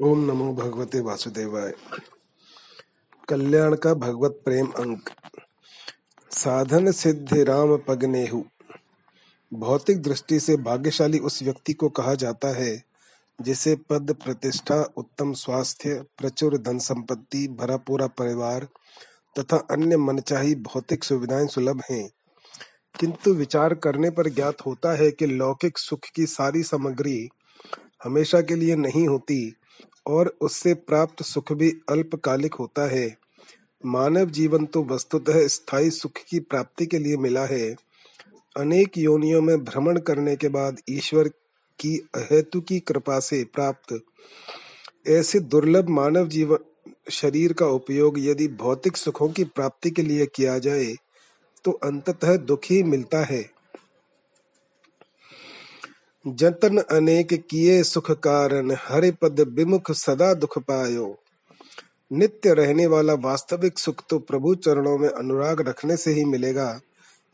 ओम नमो भगवते वासुदेवाय। कल्याण का भगवत प्रेम अंक। साधन सिद्धि राम पगनेहु। भौतिक दृष्टि से भाग्यशाली उस व्यक्ति को कहा जाता है, जिसे पद प्रतिष्ठा, उत्तम स्वास्थ्य, प्रचुर धन संपत्ति, भरा पूरा परिवार तथा अन्य मनचाही भौतिक सुविधाएँ सुलभ हैं। किंतु विचार करने पर ज्ञात होता है कि लौकिक सुख की सारी सामग्री हमेशा के लिए नहीं होती और उससे प्राप्त सुख भी अल्पकालिक होता है। मानव जीवन तो वस्तुतः स्थायी सुख की प्राप्ति के लिए मिला है। अनेक योनियों में भ्रमण करने के बाद ईश्वर की अहेतु की कृपा से प्राप्त। ऐसे दुर्लभ मानव जीवन, शरीर का उपयोग यदि भौतिक सुखों की प्राप्ति के लिए किया जाए तो अंततः दुख ही मिलता है। जतन अनेक किए सुख कारण, हरि पद विमुख सदा दुख पायो। नित्य रहने वाला वास्तविक सुख तो प्रभु चरणों में अनुराग रखने से ही मिलेगा।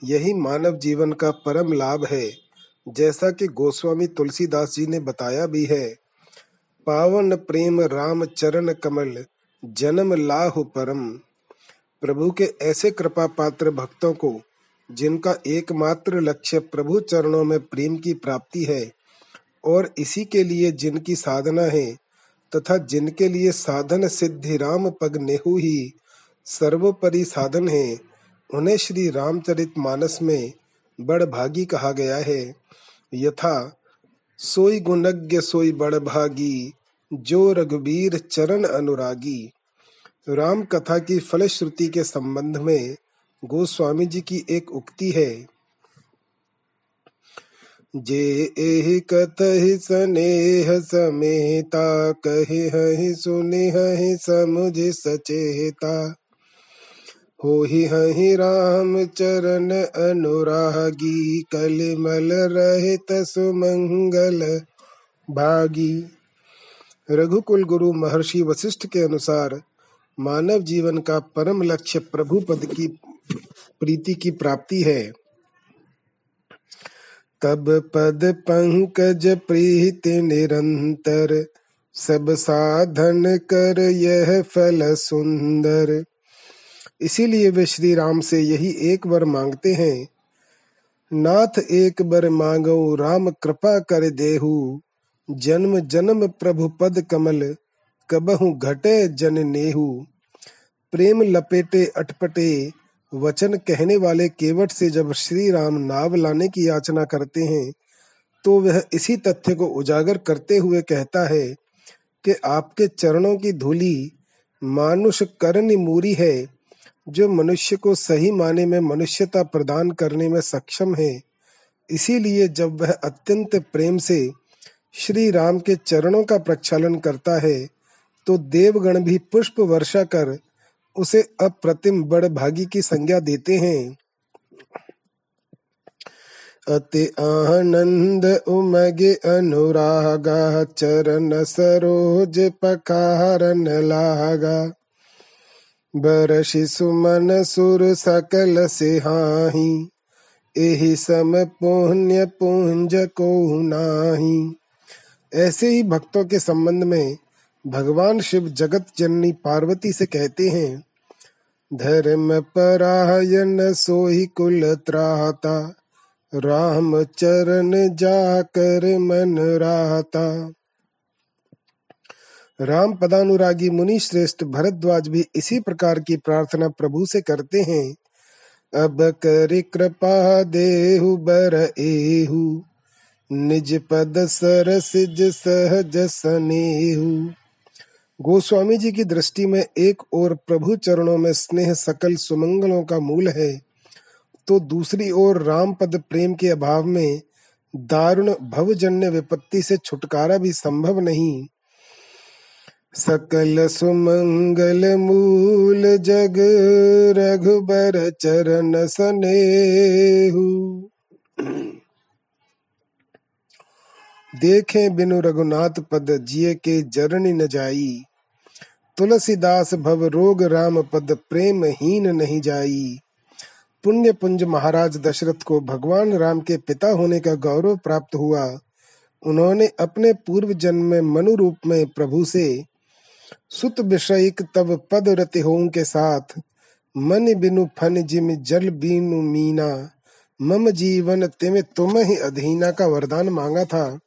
यही मानव जीवन का परम लाभ है, जैसा कि गोस्वामी तुलसीदास जी ने बताया भी है। पावन प्रेम राम चरण कमल, जन्म लाहु परम। प्रभु के ऐसे कृपा पात्र भक्तों को जिनका एकमात्र लक्ष्य प्रभु चरणों में प्रेम की प्राप्ति है और इसी के लिए जिनकी साधना है तथा जिनके लिए साधन सिद्धि राम पग नेहु ही सर्वोपरि साधन है, उन्हें श्री रामचरित मानस में बड़ भागी कहा गया है। यथा, सोई गुणज्ञ सोई बड़ भागी, जो रघुबीर चरण अनुरागी। राम कथा की फलश्रुति के संबंध में गोस्वामी जी की एक उक्ति है। जे एहि कतहि स्नेह समेता, कहि हहि सुनि हहि समुझ सचेता। होहि हहि राम चरण अनुरागी, कलिमल रहित सुमंगल भागी। रघुकुल गुरु महर्षि वशिष्ठ के अनुसार मानव जीवन का परम लक्ष्य प्रभु पद की प्रीति की प्राप्ति है। तब पद पंकज प्रीति निरंतर, सब साधन कर यह फल सुंदर। इसीलिए वे श्री राम से यही एक वर मांगते हैं, नाथ, एक बर मांगो, राम कृपा कर देहु। जन्म जन्म प्रभु पद कमल, कबहु घटे जन नेहु। प्रेम लपेटे अटपटे वचन कहने वाले केवट से जब श्री राम नाव लाने की याचना करते हैं तो वह इसी तथ्य को उजागर करते हुए कहता है कि आपके चरणों की धूली मानुष करण मूरी है, जो मनुष्य को सही माने में मनुष्यता प्रदान करने में सक्षम है। इसीलिए जब वह अत्यंत प्रेम से श्री राम के चरणों का प्रक्षालन करता है तो देवगण भी पुष्प वर्षा कर उसे अप्रतिम बड़ भागी की संज्ञा देते हैं। अति आनंद उमगे अनुरागा, चरण सरोज पकारन लागा। बरषि सुमन सुर सकल सिहाही एहि सम पुण्य पुंज को नाही। ऐसे ही भक्तों के संबंध में भगवान शिव जगत जननी पार्वती से कहते हैं, धर्म परायण सोई कुल त्राता, राम चरण जाकर मन राता. राम पदानुरागी मुनि श्रेष्ठ भरद्वाज भी इसी प्रकार की प्रार्थना प्रभु से करते हैं, अब कर कृपा देहु बर एहु, निज पद सरसिज सहज सनेहु। गोस्वामी जी की दृष्टि में एक और प्रभु चरणों में स्नेह सकल सुमंगलों का मूल है तो दूसरी ओर राम पद प्रेम के अभाव में दारुण भवजन्य विपत्ति से छुटकारा भी संभव नहीं। सकल सुमंगल मूल जग रघुबर चरण सनेहु। देखे बिनु रघुनाथ पद जिये के जरनी न जाई। तुलसीदास भव रोग राम पद प्रेम हीन नहीं जाई। पुण्य पुंज महाराज दशरथ को भगवान राम के पिता होने का गौरव प्राप्त हुआ। उन्होंने अपने पूर्व जन्म में मनु रूप में प्रभु से सुत विषयिक तब पद रति हो के साथ, मन बिनु फन जिम जल बीनु मीना, मम जीवन तिम तुम ही अधीना का वरदान मांगा था।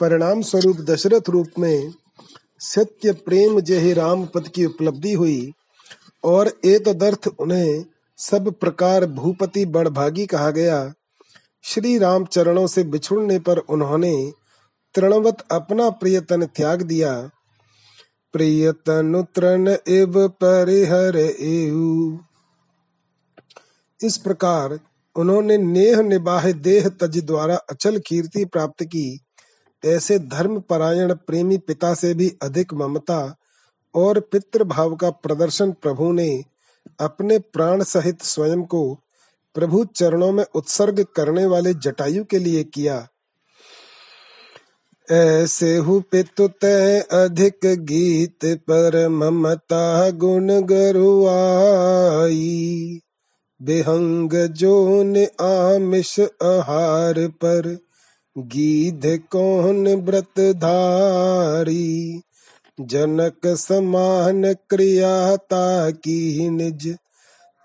परिणाम स्वरूप दशरथ रूप में सत्य प्रेम जय राम पद की उपलब्धि हुई और एतदर्थ उन्हें सब प्रकार भूपति बड़भागी कहा गया। श्री राम चरणों से बिछुड़ने पर उन्होंने तृणवत अपना प्रियतन त्याग दिया। प्रियतन तृण एव परिहर एऊ इस प्रकार उन्होंने नेह निबाह देह तज द्वारा अचल कीर्ति प्राप्त की। ऐसे धर्म परायण प्रेमी पिता से भी अधिक ममता और पितृभाव का प्रदर्शन प्रभु ने अपने प्राण सहित स्वयं को प्रभु चरणों में उत्सर्ग करने वाले जटायु के लिए किया। ऐसे हु पितु तय अधिक गीत पर ममता गुण गरुआई। बेहंग जोन आमिष आहार पर गीध कौन व्रत धारी? जनक समान क्रियाता की निज,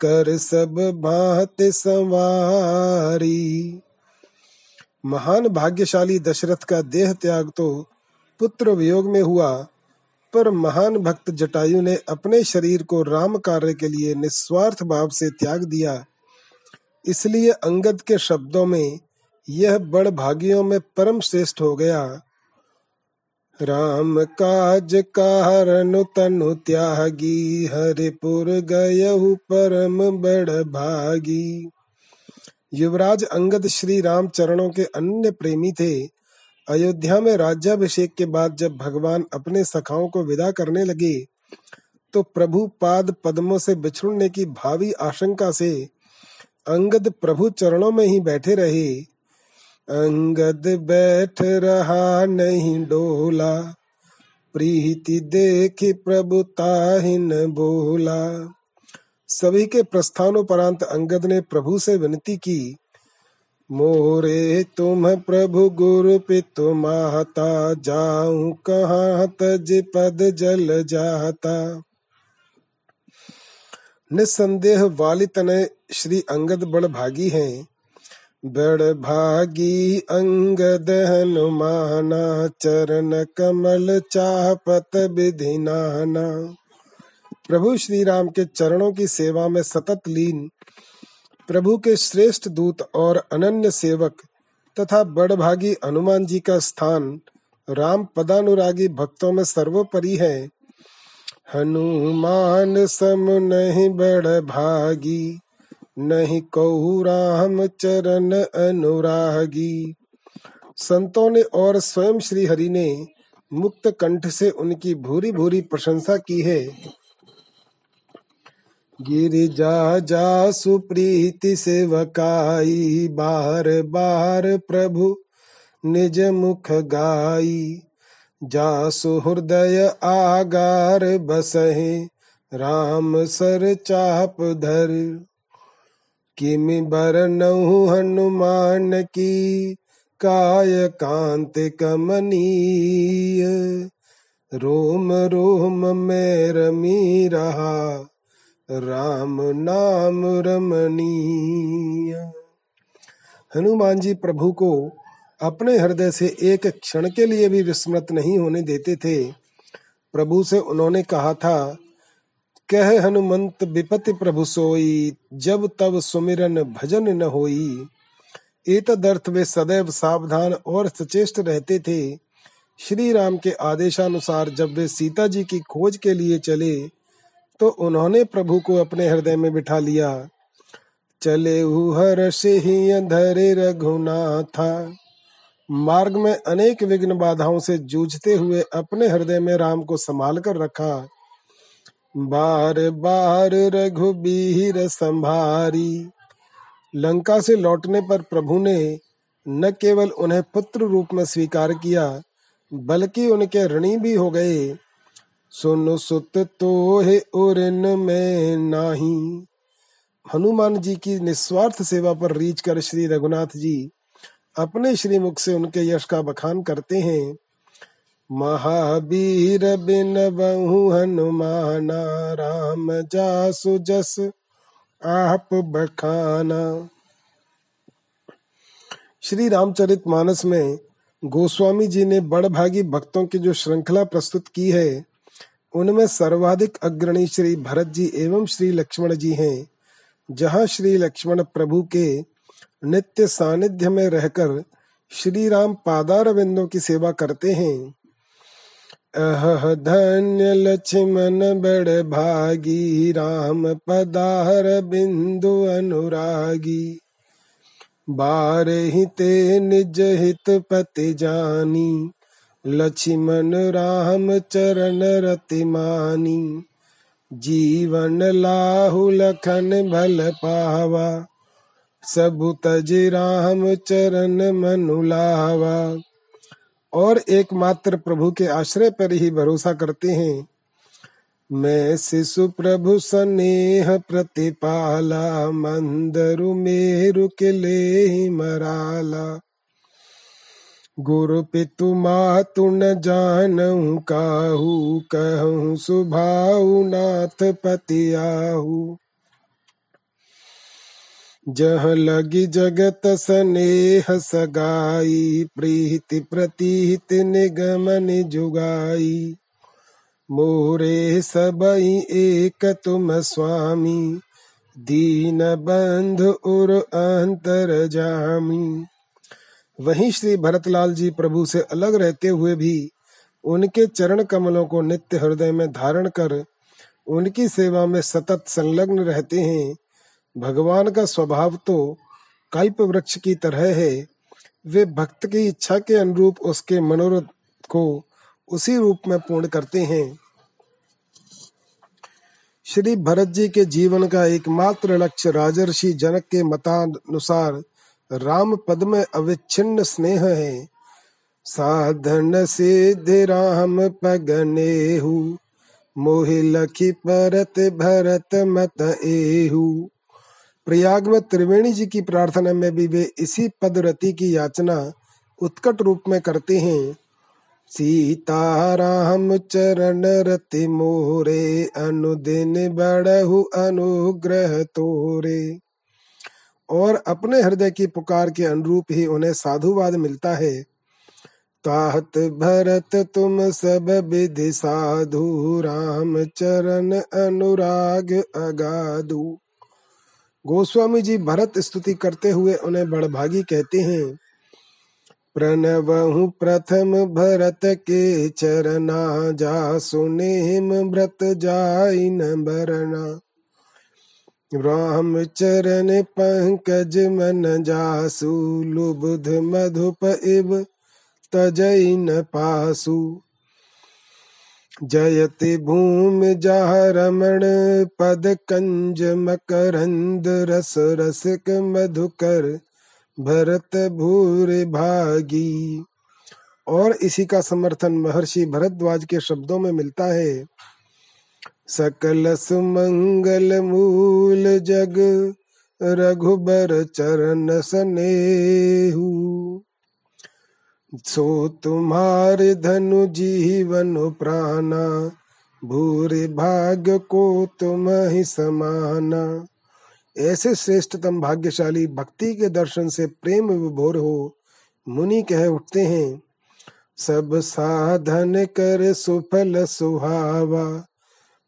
कर सब भात सवारी। महान भाग्यशाली दशरथ का देह त्याग तो पुत्र वियोग में हुआ, पर महान भक्त जटायु ने अपने शरीर को राम कार्य के लिए निस्वार्थ भाव से त्याग दिया। इसलिए अंगद के शब्दों में यह बड़ भागियों में परम श्रेष्ठ हो गया। राम काज कारण तनु त्यागी, हरिपुर गयहु परम बड़ भागी। युवराज अंगद श्री राम चरणों के अन्य प्रेमी थे। अयोध्या में राज्याभिषेक के बाद जब भगवान अपने सखाओं को विदा करने लगे तो प्रभु पाद पद्मों से बिछुड़ने की भावी आशंका से अंगद प्रभु चरणों में ही बैठे रहे। अंगद बैठ रहा नहीं डोला, प्रीति देखी प्रभु ताहिन बोला। सभी के प्रस्थानोपरांत अंगद ने प्रभु से विनती की, मोरे तुम प्रभु गुरु पितु माता जाऊँ कहाँ तज पद जल जाता। निसंदेह वाली तने श्री अंगद बड़ भागी हैं। बड़ भागी अंगद हनुमाना चरण कमल चापत विधि नाना प्रभु श्री राम के चरणों की सेवा में सतत लीन, प्रभु के श्रेष्ठ दूत और अनन्य सेवक तथा बड़भागी हनुमान जी का स्थान राम पदानुरागी भक्तों में सर्वोपरि है। हनुमान सम नहीं बड़ भागी नहीं कहू राम चरण अनुरागी। संतों ने और स्वयं श्री हरि ने मुक्त कंठ से उनकी भूरी भूरी प्रशंसा की है। गिरिजा जा जा सुप्रीति सेवकाई, बार बार प्रभु निज मुख गाई। जा सुहृदय आगार बसहे, राम सर चाप धर। किमि बरनहु हनुमान की? काय कांत कमनीय। रोम रोम में रमी रहा राम नाम रमणीय। हनुमान जी प्रभु को अपने हृदय से एक क्षण के लिए भी विस्मृत नहीं होने देते थे। प्रभु से उन्होंने कहा था कह हनुमंत विपति प्रभु सोई, जब तब सुमिरन भजन न होई। एतदर्थ वे सदैव सावधान और सचेष्ट रहते थे। श्री राम के आदेशानुसार जब वे सीता जी की खोज के लिए चले तो उन्होंने प्रभु को अपने हृदय में बिठा लिया। चले हर से ही धरे रघुनाथा। मार्ग में अनेक विघ्न बाधाओं से जूझते हुए अपने हृदय में राम को संभाल कर रखा। बार बार रघुबीर संभारी। लंका से लौटने पर प्रभु ने न केवल उन्हें पुत्र रूप में स्वीकार किया, बल्कि उनके ऋणी भी हो गए। सुन सुत तो है उरिन में नाही। हनुमान जी की निस्वार्थ सेवा पर रीच कर श्री रघुनाथ जी अपने श्रीमुख से उनके यश का बखान करते हैं। महावीर बिन बहु हनुमाना, राम जासु जस आप बखाना। श्री रामचरित मानस में गोस्वामी जी ने बड़भागी भक्तों की जो श्रृंखला प्रस्तुत की है, उनमें सर्वाधिक अग्रणी श्री भरत जी एवं श्री लक्ष्मण जी हैं, जहाँ श्री लक्ष्मण प्रभु के नित्य सानिध्य में रहकर श्री राम पादार की सेवा करते हैं। अह, धन्य लक्ष्मण बड़ भागी, राम पदार बिंदु अनुरागी। बार ते निज हित पति जानी, लक्ष्मण राम चरण रति मानी। जीवन लाहु लखन भल पावा, सबु तज राम चरण मनुलावा और एकमात्र प्रभु के आश्रय पर ही भरोसा करते हैं। मैं शिशु प्रभु स्नेह प्रतिपाला, मंदरु मेरु के ले मराला। गुरु पितु मातु न जानू काहू कहूँ सुभाऊ नाथ पति आहू जह लगी जगत स्नेह सगाई, प्रीति प्रतीत निगमन जुगाई। मोरे सबई एक तुम स्वामी, दीन बंध उर अंतर जामी। वहीं श्री भरतलाल जी प्रभु से अलग रहते हुए भी उनके चरण कमलों को नित्य हृदय में धारण कर उनकी सेवा में सतत संलग्न रहते हैं। भगवान का स्वभाव तो कल्प वृक्ष की तरह है। वे भक्त की इच्छा के अनुरूप उसके मनोरथ को उसी रूप में पूर्ण करते हैं। श्री भरत जी के जीवन का एकमात्र लक्ष्य राजर्षि जनक के मतानुसार राम पद में अविच्छिन्न स्नेह है। साधन सिद्ध राम पगने मोहि लखी परत भरत मत एहू। प्रयाग में त्रिवेणी जी की प्रार्थना में भी वे इसी पदरति की याचना उत्कट रूप में करते हैं। सीताराम चरण रति मोरे, अनुदिन बड़हु अनुग्रह तोरे। और अपने हृदय की पुकार के अनुरूप ही उन्हें साधुवाद मिलता है। ताहत भरत तुम सब विधि साधु, राम चरण अनुराग अगाधु। गोस्वामी जी भरत स्तुति करते हुए उन्हें बड़भागी कहते हैं, प्रणवहु प्रथम भरत के चरना, जा सुनेम व्रत जाई न राम चरण पंकज मन जासु, लुबुध मधुप इव तजई न पासु। जयति भूमि जह रमण पद कंज मकरंद रस रसिक मधुकर भरत भूर भागी। और इसी का समर्थन महर्षि भरद्वाज के शब्दों में मिलता है, सकल सुमंगल मूल जग, रघुबर चरण सनेहू। सो तुम्हारे धनु जीवन प्राणा, भूरे भाग्य को तुम ही समाना। ऐसे श्रेष्ठतम भाग्यशाली भक्ति के दर्शन से प्रेम विभोर हो, मुनि कह उठते हैं, सब साधन कर सुफल सुहावा,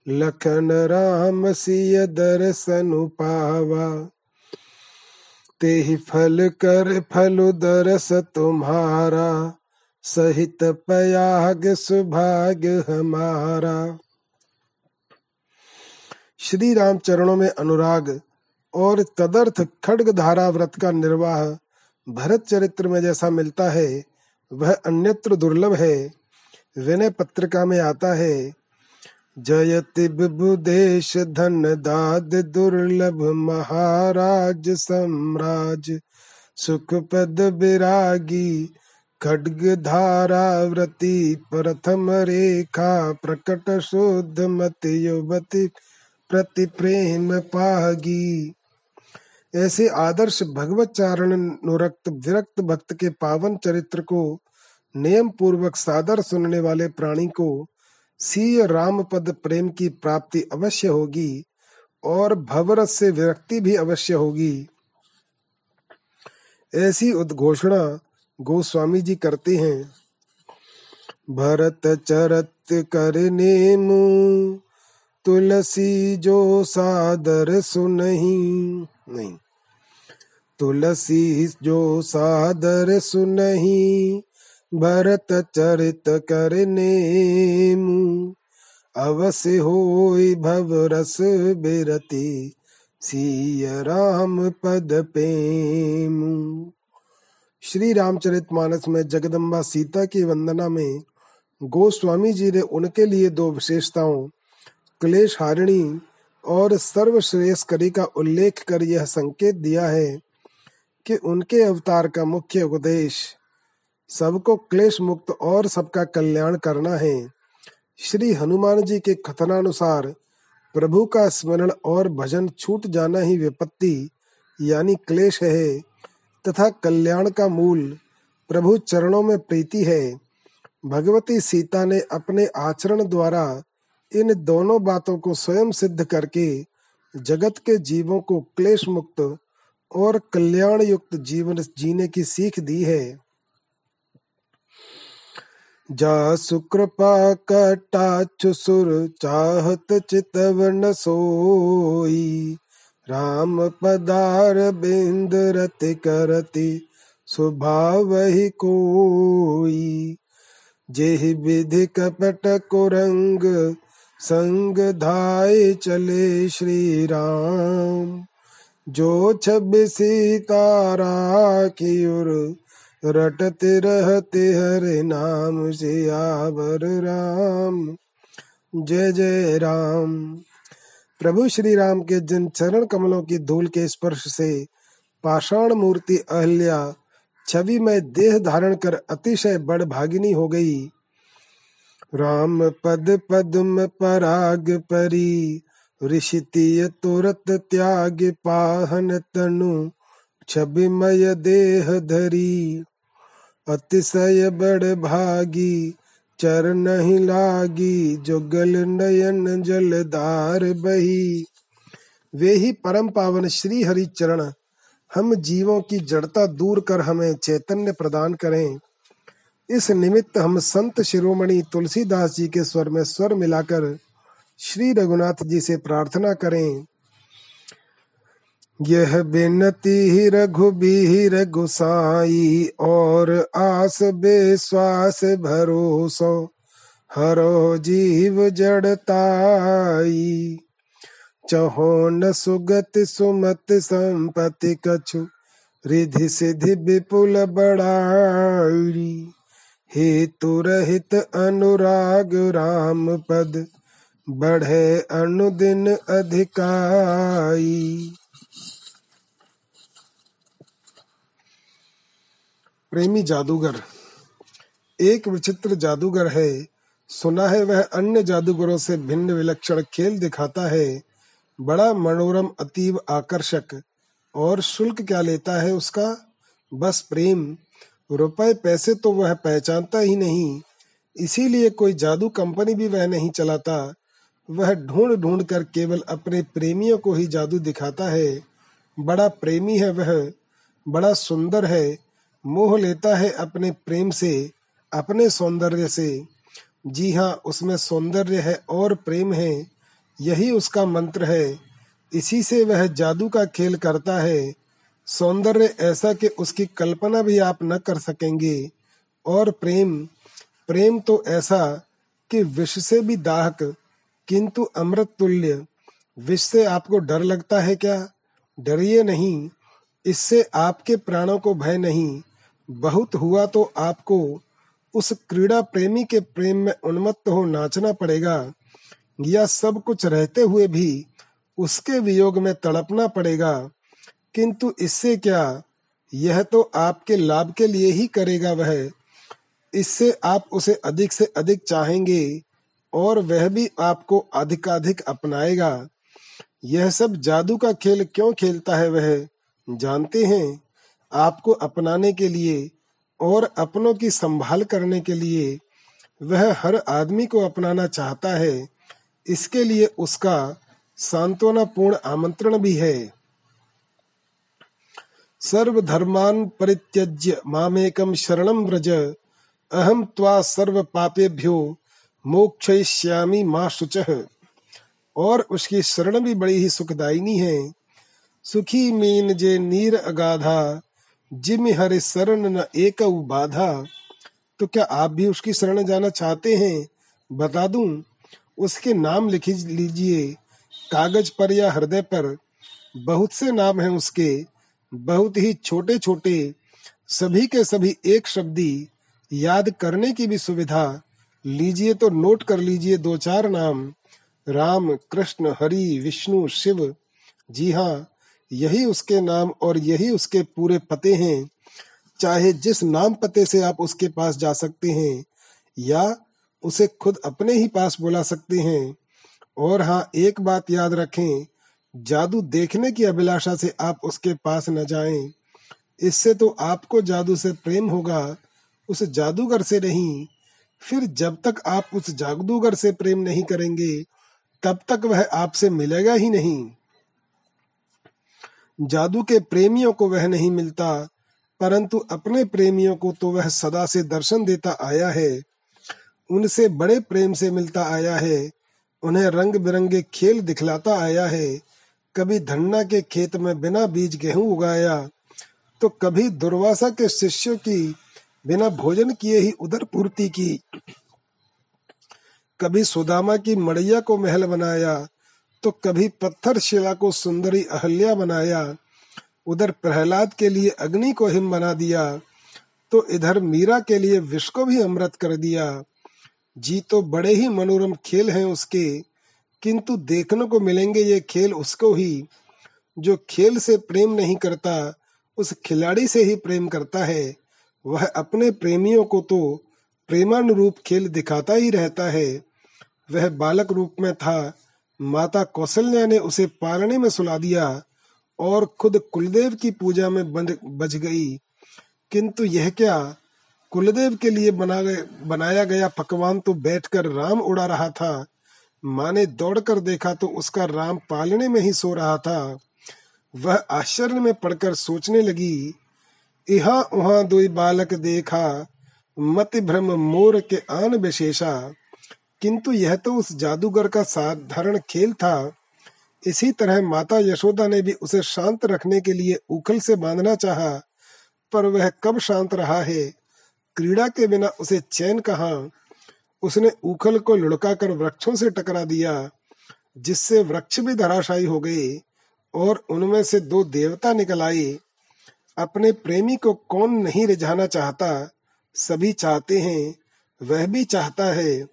लखन राम सिय दर्शन पावा। ते ही फल कर फल दरस तुम्हारा, सहित पयाग सुभाग्य हमारा। श्री राम चरणों में अनुराग और तदर्थ खड्ग धारा व्रत का निर्वाह भरत चरित्र में जैसा मिलता है, वह अन्यत्र दुर्लभ है। विनय पत्रिका में आता है जयति विभुदेश धन दाद दुर्लभ महाराज सम्राज सुख पद विरागी खड्ग धारा व्रति, प्रथम रेखा प्रकट शुद्ध मत युवती प्रति प्रेम पागी। ऐसे आदर्श भगवत चारण नुरक्त विरक्त भक्त के पावन चरित्र को नियम पूर्वक सादर सुनने वाले प्राणी को सीय राम पद प्रेम की प्राप्ति अवश्य होगी और भवरस से विरक्ति भी अवश्य होगी। ऐसी उद्घोषणा गोस्वामी जी करते हैं। भरत चरत करने मु तुलसी जो सादर सुनही। नहीं, तुलसी जो सादर सुनही भरत चरित करने अवश्य हो भव रस बिरति, सीय राम पद पेम। श्री रामचरित मानस में जगदम्बा सीता की वंदना में गोस्वामी जी ने उनके लिए दो विशेषताओं क्लेश हारिणी और सर्वश्रेयस्करी का उल्लेख कर यह संकेत दिया है कि उनके अवतार का मुख्य उपदेश सबको क्लेश मुक्त और सबका कल्याण करना है। श्री हनुमान जी के कथनानुसार, प्रभु का स्मरण और भजन छूट जाना ही विपत्ति, यानी क्लेश है, तथा कल्याण का मूल प्रभु चरणों में प्रीति है। भगवती सीता ने अपने आचरण द्वारा इन दोनों बातों को स्वयं सिद्ध करके जगत के जीवों को क्लेश मुक्त और कल्याण युक्त जीवन जीने की सीख दी है। जा सुकृपा कटाक्षु सुर चाहत चितवन सोई। राम पदार बिंद रति करति स्वभाव ही कोई। जेह विधि कपट कुरंग संग धाय चले श्री राम जो छब सीतारा की रटते रहते हरे नाम से आवर राम। जय जय राम। प्रभु श्री राम के जिन चरण कमलों की धूल के स्पर्श से पाषाण मूर्ति अहल्या, छवि में देह धारण कर अतिशय बड़ भागिनी हो गई। राम पद पद्म पराग परी ऋषितीय तुरत त्याग पाहन तनु छबिमय देह धरी। अतिशय बड़ भागी, चर नहीं लागी जुगल नयन जलदार बही। वे ही परम पावन श्री हरि चरण, हम जीवों की जड़ता दूर कर हमें चैतन्य प्रदान करें। इस निमित्त हम संत शिरोमणि तुलसीदास जी के स्वर में स्वर मिलाकर श्री रघुनाथ जी से प्रार्थना करें। यह बिनती रघुबीर गुसाई और आस बेश्वास भरोसो, हरो जीव जड़ताई। चहो न सुगत सुमत संपति कछु, रिधि सिधि विपुल बड़ाई। हेतु रहित अनुराग राम पद, बढ़े अनुदिन अधिकाई। प्रेमी जादूगर। एक विचित्र जादूगर है, सुना है वह अन्य जादूगरों से भिन्न विलक्षण खेल दिखाता है। बड़ा मनोरम अतीव आकर्षक और शुल्क क्या लेता है उसका? बस प्रेम। रुपए, पैसे तो वह पहचानता ही नहीं, इसीलिए कोई जादू कंपनी भी वह नहीं चलाता। वह ढूंढ ढूंढ कर केवल अपने प्रेमियों को ही जादू दिखाता है। बड़ा प्रेमी है वह, बड़ा सुंदर है मोह लेता है अपने प्रेम से, अपने सौंदर्य से। जी हाँ उसमें सौंदर्य है और प्रेम है, यही उसका मंत्र है। इसी से वह जादू का खेल करता है। सौंदर्य ऐसा कि उसकी कल्पना भी आप न कर सकेंगे। और प्रेम प्रेम तो ऐसा कि विष से भी दाहक, किंतु अमृत तुल्य विष से आपको डर लगता है क्या? डरिए नहीं। इससे आपके प्राणों को भय नहीं। बहुत हुआ तो आपको उस क्रीड़ा प्रेमी के प्रेम में उन्मत्त हो नाचना पड़ेगा, या सब कुछ रहते हुए भी उसके वियोग में तड़पना पड़ेगा। किंतु इससे क्या? यह तो आपके लाभ के लिए ही करेगा वह। इससे आप उसे अधिक से अधिक चाहेंगे और वह भी आपको अधिकाधिक अपनाएगा। यह सब जादू का खेल क्यों खेलता है वह? जानते हैं? आपको अपनाने के लिए और अपनों की संभाल करने के लिए वह हर आदमी को अपनाना चाहता है। इसके लिए उसका सांत्वना पूर्ण आमंत्रण भी है। सर्वधर्मान परित्यज्य मामेकम शरणम व्रज। अहम त्वा सर्व पापेभ्यो मोक्षयिष्यामि माँ शुच। और उसकी शरण भी बड़ी ही सुखदायिनी है। सुखी मीन जे नीर अगाधा जिम हरे शरण न एक बाधा। तो क्या आप भी उसकी शरण जाना चाहते हैं? बता दूँ, उसके नाम लिख लीजिए। कागज़ पर या हृदय पर। बहुत से नाम हैं उसके। बहुत ही छोटे छोटे सभी के सभी एक शब्दी। याद करने की भी सुविधा। लीजिए तो नोट कर लीजिए दो चार नाम। राम, कृष्ण, हरि, विष्णु, शिव। जी हाँ यही उसके नाम और यही उसके पूरे पते हैं। चाहे जिस नाम पते से आप उसके पास जा सकते हैं, या उसे खुद अपने ही पास बुला सकते हैं। और हाँ एक बात याद रखें, जादू देखने की अभिलाषा से आप उसके पास न जाएँ। इससे तो आपको जादू से प्रेम होगा, उस जादूगर से नहीं। फिर जब तक आप उस जादूगर से प्रेम नहीं करेंगे, तब तक वह आपसे मिलेगा ही नहीं। जादू के प्रेमियों को वह नहीं मिलता, परंतु अपने प्रेमियों को तो वह सदा से दर्शन देता आया है। उनसे बड़े प्रेम से मिलता आया है, उन्हें रंग बिरंगे खेल दिखलाता आया है। कभी धन्ना के खेत में बिना बीज गेहूँ उगाया तो कभी दुर्वासा के शिष्यों की बिना भोजन किए ही उधर पूर्ति की। कभी सुदामा की मड़िया को महल बनाया तो कभी पत्थर शिला को सुंदरी अहल्या बनाया, उधर प्रहलाद के लिए अग्नि को हिम बना दिया तो इधर मीरा के लिए विष को भी अमृत कर दिया। जी तो बड़े ही मनोरम खेल हैं उसके, किंतु देखने को मिलेंगे ये खेल उसको ही, जो खेल से प्रेम नहीं करता, उस खिलाड़ी से ही प्रेम करता है। वह अपने प्रेमियों को तो प्रेमानुरूप खेल दिखाता ही रहता है। वह बालक रूप में था माता कौशल्या ने उसे पालने में सुला दिया और खुद कुलदेव की पूजा में बज गई। किंतु यह क्या? कुलदेव के लिए बना गए, बनाया गया पकवान तो बैठकर राम उड़ा रहा था। माँ ने दौड़कर देखा तो उसका राम पालने में ही सो रहा था। वह आश्चर्य में पड़कर सोचने लगी इहा उहा दो बालक देखा मत भ्रम मोर के आन विशेषा किंतु यह तो उस जादूगर का साधारण खेल था। इसी तरह माता यशोदा ने भी उसे शांत रखने के लिए उखल से बांधना चाहा, पर वह कब शांत रहा है? क्रीड़ा के बिना उसे चैन कहा? उसने उखल को लुढ़का कर वृक्षों से टकरा दिया, जिससे वृक्ष भी धराशायी हो गए और उनमें से दो देवता निकल आए। अपने प्रेमी को कौन नहीं रिझाना चाहता? सभी चाहते हैं, वह भी चाहता है।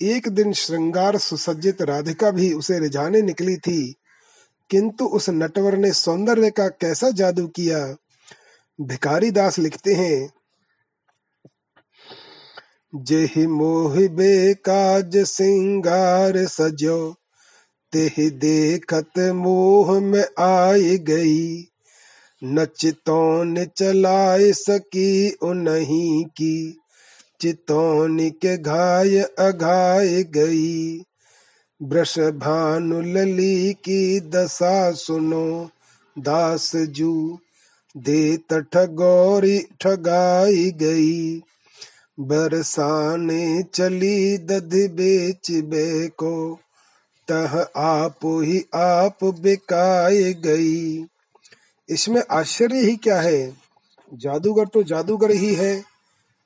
एक दिन श्रृंगार सुसज्जित राधिका भी उसे रिझाने निकली थी, किंतु उस नटवर ने सौंदर्य का कैसा जादू किया? भिखारी दास लिखते हैं, जेहि मोह बेकाज सिंगार सजो, तेह देखत मोह में आई गई। न चलाए सकी उन्हीं की चितौन के घाय अघाय गई। ब्रश भानु लली की दशा सुनो दास जू दे ठगौरी ठगाई गई। बरसाने चली दध बेच बेको, तह आप ही आप बिकाए गई। इसमें आश्चर्य ही क्या है? जादूगर तो जादूगर ही है।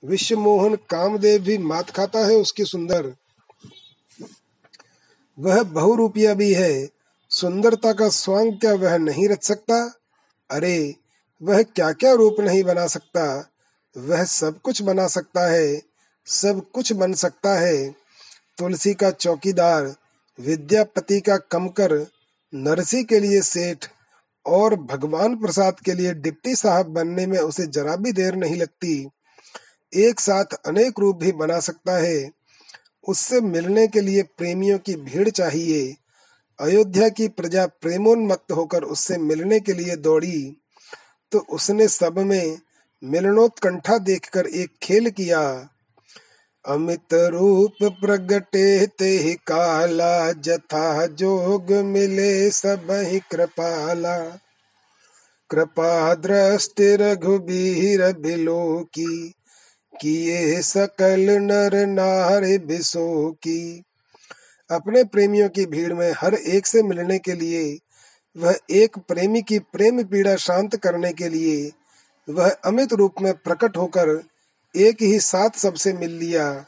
विश्व मोहन कामदेव भी मात खाता है उसकी सुंदर। वह बहुरूपिया भी है। सुंदरता का स्वांग क्या वह नहीं रच सकता? अरे, वह क्या क्या रूप नहीं बना सकता? वह सब कुछ बना सकता है। सब कुछ बन सकता है। तुलसी का चौकीदार, विद्यापति का कमकर, नरसी के लिए सेठ और भगवान प्रसाद के लिए डिप्टी साहब बनने में उसे जरा भी देर नहीं लगती। एक साथ अनेक रूप भी बना सकता है। उससे मिलने के लिए प्रेमियों की भीड़ चाहिए। अयोध्या की प्रजा प्रेमोन्मक्त होकर उससे मिलने के लिए दौड़ी तो उसने सब में मिलनोत्कंठा देखकर एक खेल किया। अमित रूप प्रगटे ते काला, जथा जोग मिले सब ही कृपाला। कृपा दृष्टि रघुबीर बिलो की किए सकल नर नारे बिसो की। अपने प्रेमियों की भीड़ में हर एक से मिलने के लिए, वह एक प्रेमी की प्रेम पीड़ा शांत करने के लिए, वह अमित रूप में प्रकट होकर एक ही साथ सबसे मिल लिया।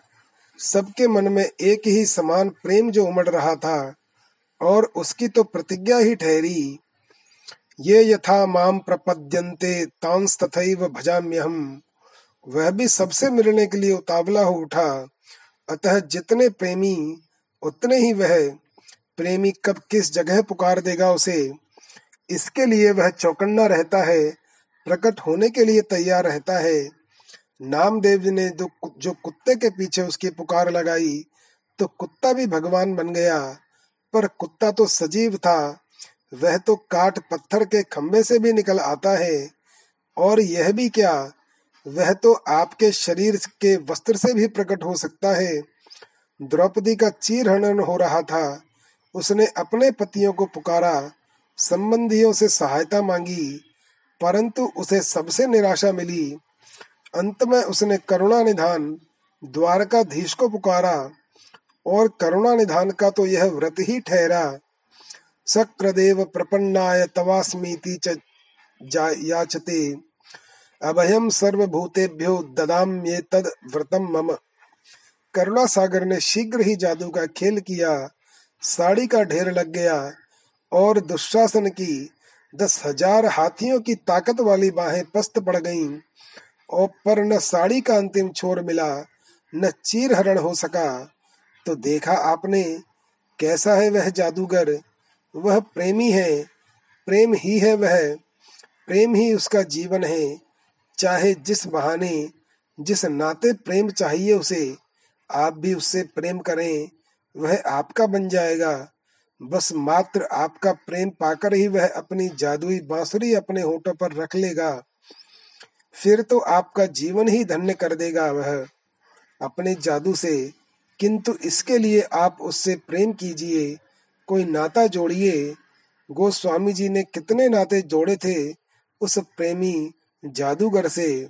सबके मन में एक ही समान प्रेम जो उमड़ रहा था, और उसकी तो प्रतिज्ञा ही ठहरी। ये यथा माम प्रपद्यन्ते तांस तथैव भजाम्यहम। वह भी सबसे मिलने के लिए उतावला हो उठा। अतः जितने प्रेमी, उतने ही वह प्रेमी कब किस जगह पुकार देगा उसे। इसके लिए वह चौकन्ना रहता है, प्रकट होने के लिए तैयार रहता है। नामदेव ने जो जो कुत्ते के पीछे उसकी पुकार लगाई तो कुत्ता भी भगवान बन गया। पर कुत्ता तो सजीव था, वह तो काट पत्थर के खंभे से भी निकल आता है। और यह भी क्या वह तो आपके शरीर के वस्त्र से भी प्रकट हो सकता है। द्रौपदी का चीर हनन हो रहा था। उसने अपने पतियों को पुकारा, संबंधियों से सहायता मांगी, परंतु उसे सबसे निराशा मिली। अंत में उसने करुणा निधान, द्वारकाधीश को पुकारा, और करुणा निधान का तो यह व्रत ही ठहरा। सक्रदेव प्रपन्नाय तवास्मीति च याचते। अभयम सर्वभूतेभ्यो ददाम्ये तद व्रतम मम। करुणा सागर ने शीघ्र ही जादू का खेल किया, साड़ी का ढेर लग गया और दुशासन की दस हज़ार हाथियों की ताकत वाली बाहें पस्त पड़ गईं और पर न साड़ी का अंतिम छोर मिला, न चीर हरण हो सका। तो देखा आपने कैसा है वह जादूगर, वह प्रेमी है, प्रेम ही है वह, प्रेम ही उसका जीवन है। चाहे जिस बहाने, जिस नाते प्रेम चाहिए उसे, आप भी उससे प्रेम करें, वह आपका बन जाएगा। बस मात्र आपका प्रेम पाकर ही वह अपनी जादुई बांसुरी अपने होठों पर रख लेगा। फिर तो आपका जीवन ही धन्य कर देगा वह। अपने जादू से, किंतु इसके लिए आप उससे प्रेम कीजिए। कोई नाता जोड़िए। गोस्वामी जी ने कितने नाते जोड़े थे, उस प्रेमी जादूगर से।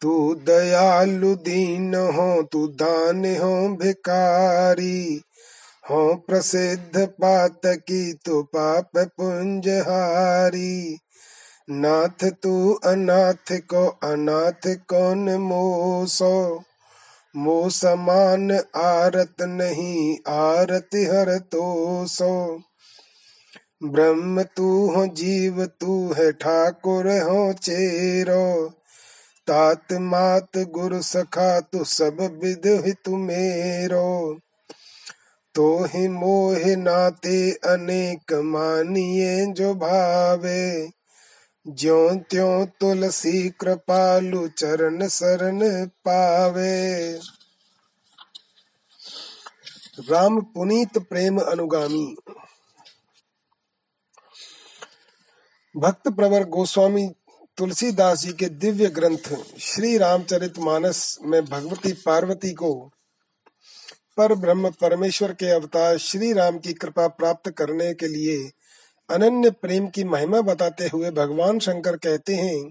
तू दयालु दीन हो, तू दान हो भिकारी हो, प्रसिद्ध पात की तू पाप पुंजहारी। नाथ तू अनाथ को, अनाथ कौन मोसो? मो समान आरत नहीं, आरत हर तो सो ब्रह्म तू हो, जीव तू है, ठाकुर हो, चेरो। तात मात गुरु सखा, तू सब विद तू मेरो। तो ही मोह नाते अनेक मानिए जो भावे। ज्यो त्यों तुलसी कृपालु चरण शरण पावे। राम पुनीत प्रेम अनुगामी। भक्त प्रवर गोस्वामी तुलसीदास जी के दिव्य ग्रंथ श्री रामचरित मानस में भगवती पार्वती को पर ब्रह्म परमेश्वर के अवतार श्री राम की कृपा प्राप्त करने के लिए अनन्य प्रेम की महिमा बताते हुए भगवान शंकर कहते हैं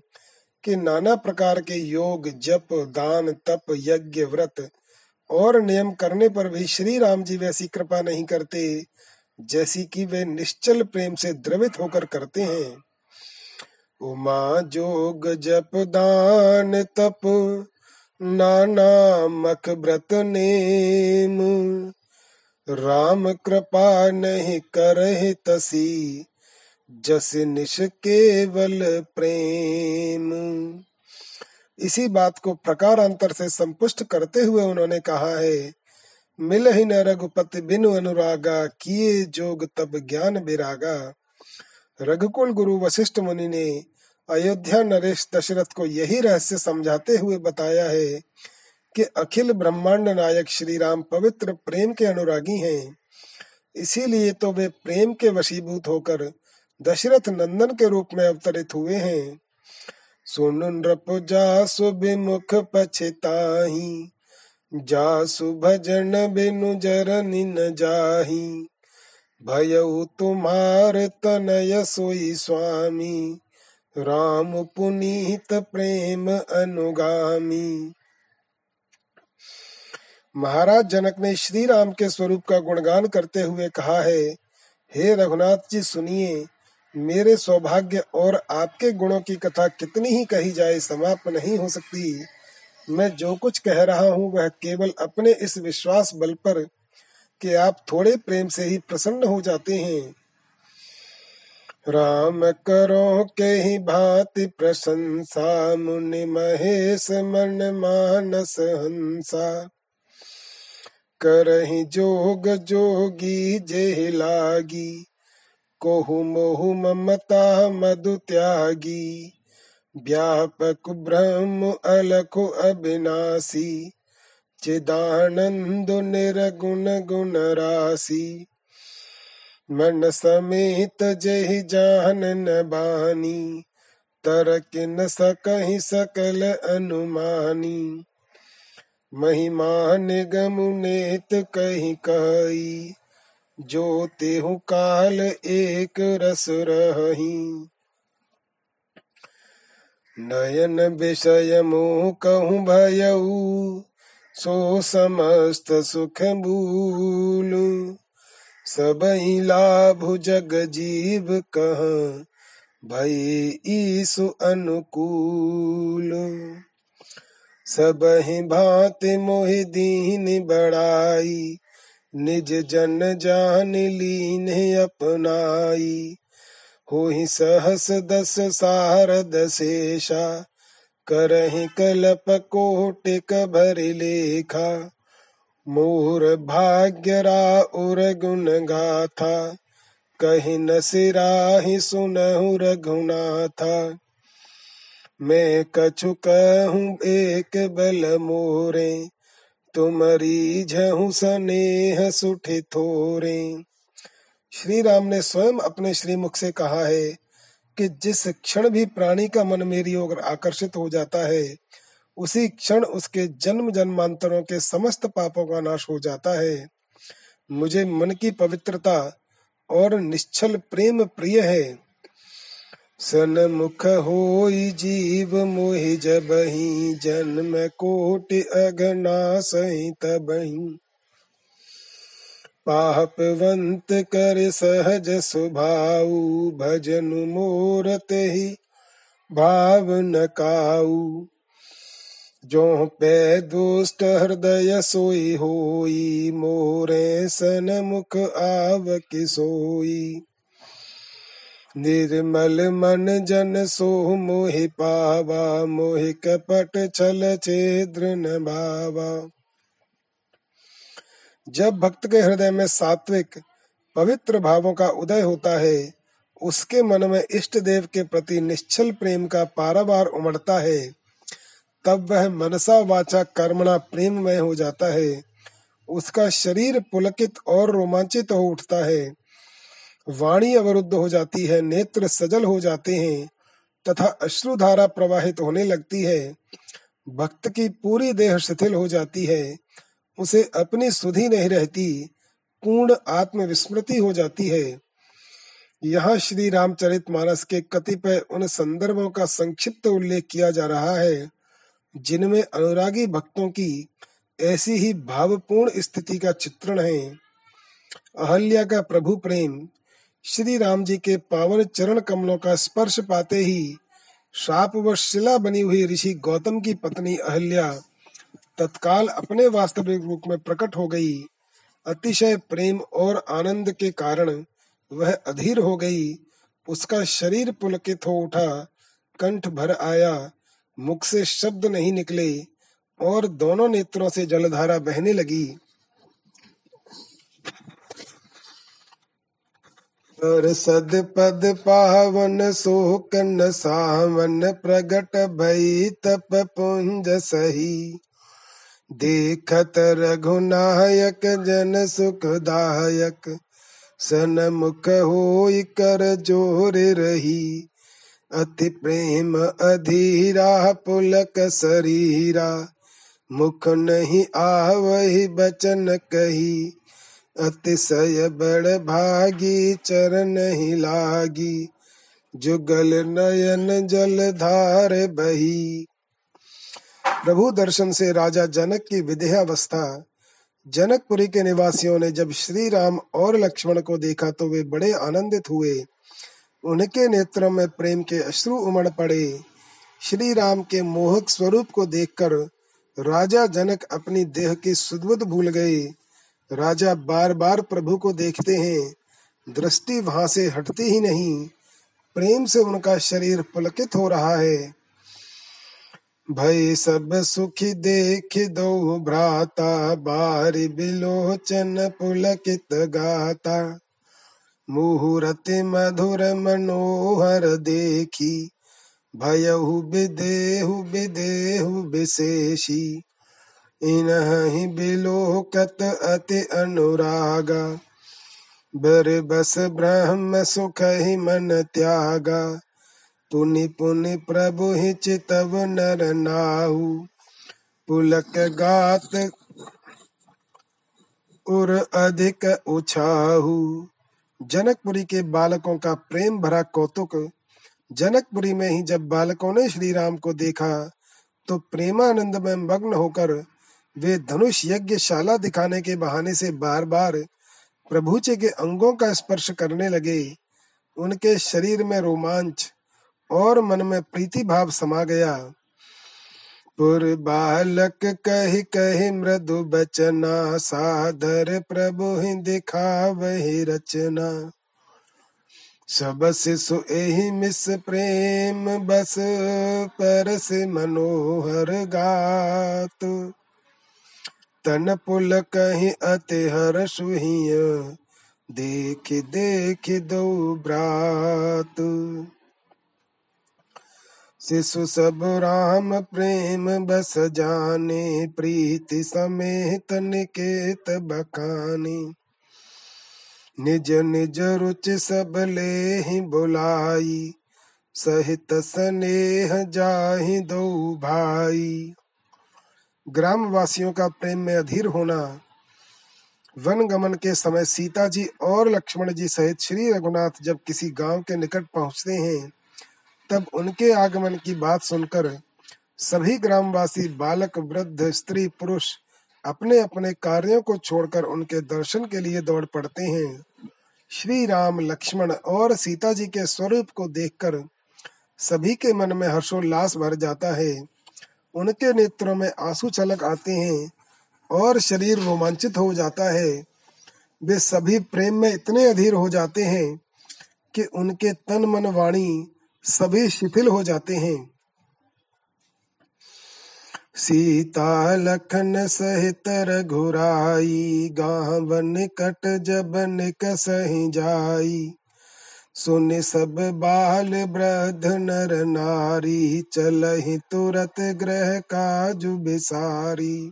कि नाना प्रकार के योग, जप, दान, तप, यज्ञ, व्रत और नियम करने पर भी श्री राम जी वैसी कृपा नहीं करते, जैसी कि वे निश्चल प्रेम से द्रवित होकर करते हैं। उमा जोग जप दान तप, नाना मख व्रत नेम। राम कृपा नहीं करहि तसी जस निश केवल प्रेम। इसी बात को प्रकार अंतर से संपुष्ट करते हुए उन्होंने कहा है, मिल ही न रघुपति बिनु अनुरागा, किए जोग तब ज्ञान बिरागा। रघुकुल गुरु वशिष्ठ मुनि ने अयोध्या नरेश दशरथ को यही रहस्य समझाते हुए बताया है कि अखिल ब्रह्मांड नायक श्री राम पवित्र प्रेम के अनुरागी हैं। इसीलिए तो वे प्रेम के वशीभूत होकर दशरथ नंदन के रूप में अवतरित हुए हैं। सुन नृप जासु विमुख पछताही, जासु भजन बिनु जरनि न जाही। भयउ तुम्हार तनय सोई स्वामी राम पुनीत प्रेम अनुगामी। महाराज जनक ने श्री राम के स्वरूप का गुणगान करते हुए कहा है, हे रघुनाथ जी, सुनिए, मेरे सौभाग्य और आपके गुणों की कथा कितनी ही कही जाए, समाप्त नहीं हो सकती। मैं जो कुछ कह रहा हूँ, वह केवल अपने इस विश्वास बल पर कि आप थोड़े प्रेम से ही प्रसन्न हो जाते हैं। राम करो के ही भांति प्रशंसा, मुनि महेश मन मानस हंसा। करही जोग जोगी जे लागी, कोहु मोहु ममता मधु त्यागी। व्यापक ब्रह्म अलख अविनाशी, चिदानंद निर्गुण गुण राशि। मन समेत जहि जान न बानी, तरक न सकहि सकल अनुमानी। महिमा निगम नेत कही कही, जो तेहु काल एक रस रही। नयन विषय मोह कहूँ भयऊ, सो समस्त सुख भूलू। सबई लाभ जग जीव कह, भई ईसु अनुकूल। सबहि भांति मोहि दीन बड़ाई, निज जन जान लीन अपनाई। हो सहस दस सारद शेषा, करहि कलप कोटिक भर लेखा। मोर भाग्यरा उर गुण गाथा, कही न सिराही सुनहु रघुनाथा। मैं कछु कहूँ एक बल मोरे, तुमरी झहु स्नेह सुठे थोरे। श्री राम ने स्वयं अपने श्रीमुख से कहा है कि जिस क्षण भी प्राणी का मन मेरी ओर आकर्षित हो जाता है उसी क्षण उसके जन्म जन्मांतरों के समस्त पापों का नाश हो जाता है। मुझे मन की पवित्रता और निश्चल प्रेम प्रिय है। सन मुख हो जीव मोहि जब ही जन्म कोटि अगना सही तब पापवंत कर सहज स्वभाव भजन मोरत ही भाव न काऊ। जो पे दुष्ट हृदय सोई होई, मोरे सन मुख आव की सोई निर्मल मन जन सो मोहि पावा, मोहि कपट छल छेद्र न भावा। जब भक्त के हृदय में सात्विक, पवित्र भावों का उदय होता है, उसके मन में इष्ट देव के प्रति निश्चल प्रेम का पारावार उमड़ता है तब वह मनसा वाचा कर्मणा प्रेममय हो जाता है। उसका शरीर पुलकित और रोमांचित हो उठता है। वाणी अवरुद्ध हो जाती है, नेत्र सजल हो जाते हैं, तथा अश्रुधारा प्रवाहित होने लगती है। भक्त की पूरी देह शिथिल हो जाती है, उसे अपनी सुधि नहीं रहती, पूर्ण आत्मविस्मृति हो जाती है। यहाँ श्री रामचरित मानस के कतिपय उन संदर्भों का संक्षिप्त उल्लेख किया जा रहा है। जिनमें अनुरागी भक्तों की ऐसी ही भावपूर्ण स्थिति का चित्रण है। अहल्या का प्रभु प्रेम, श्री राम जी के पावन चरण कमलों का स्पर्श पाते ही शाप व शिला बनी हुई ऋषि गौतम की पत्नी अहल्या तत्काल अपने वास्तविक रूप में प्रकट हो गई। अतिशय प्रेम और आनंद के कारण वह अधीर हो गई। उसका शरीर पुलकित हो उठा, कंठ भर आया। मुख से शब्द नहीं निकले और दोनों नेत्रों से जलधारा बहने लगी। और सद पद पावन सोकन सावन प्रगट भई तप पुंज सही। देखत रघुनायक जन सुखदायक, सन मुख हो कर ज़ोर रही। अति प्रेम अधीरा, पुलक शरीरा। मुख नहीं आवही, बचन कही। अतिशय बड़ भागी, चरण ही लागी। जुगल नयन जल धार बही। प्रभु दर्शन से राजा जनक की विदेहावस्था। जनकपुरी के निवासियों ने जब श्री राम और लक्ष्मण को देखा तो वे बड़े आनंदित हुए। उनके नेत्रों में प्रेम के अश्रु उमड़ पड़े। श्री राम के मोहक स्वरूप को देखकर राजा जनक अपनी देह की सुदबुद भूल गए। राजा बार बार प्रभु को देखते हैं, दृष्टि वहाँ से हटती ही नहीं। प्रेम से उनका शरीर पुलकित हो रहा है। भय सब सुखी देख दो भ्राता, बारी बिलोचन पुलकित गाता। मुहूर्त मधुर मनोहर देखी, भयहु विदेहु विदेहु विशेषी। इनहि बिलोकत अति अनुरागा, बर बस ब्रह्म सुख ही मन त्यागा। पुनि पुनि प्रभु ही चितव नर नाहु। पुलक गात उर अधिक उछाहू। जनकपुरी के बालकों का प्रेम भरा कौतुक। जनकपुरी में ही जब बालकों ने श्री राम को देखा तो प्रेमानंद में मग्न होकर वे धनुष यज्ञ शाला दिखाने के बहाने से बार बार प्रभु के अंगों का स्पर्श करने लगे। उनके शरीर में रोमांच और मन में प्रीति भाव समा गया। पुर बालक कही कही मृदु बचना, सादर प्रभु ही दिखा वही रचना। सब शिशु एहि मिस प्रेम बस परस मनोहर गात। तन पुल कहीं अति हर सुहिय, देख देख दो ब्रात। शिशु सब राम प्रेम बस जाने, प्रीति समेत निकेत बखानी। निज निज रुचि सब ले ही बुलाई, सहित स्नेह जाहि दो भाई। ग्राम वासियों का प्रेम में अधीर होना वन गमन के समय सीता जी और लक्ष्मण जी सहित श्री रघुनाथ जब किसी गाँव के निकट पहुँचते हैं तब उनके आगमन की बात सुनकर सभी ग्रामवासी बालक, वृद्ध, स्त्री, पुरुष अपने अपने कार्यों को छोड़कर उनके दर्शन के लिए दौड़ पड़ते हैं। श्री राम, लक्ष्मण और सीता जी के स्वरूप को देखकर सभी के मन में हर्षोल्लास भर जाता है। उनके नेत्रों में आँसू छलक आते हैं और शरीर रोमांचित हो जाता है। वे सभी प्रेम में इतने अधीर हो जाते हैं कि उनके तन मन वाणी सभी शिथिल हो जाते हैं। सीता लखन सहित रघुराई, गाँव निकट जब निकसहि जाई। सुन सब बाल वृद्ध नर नारी, चलहि तुरत ग्रह काजु बिसारी।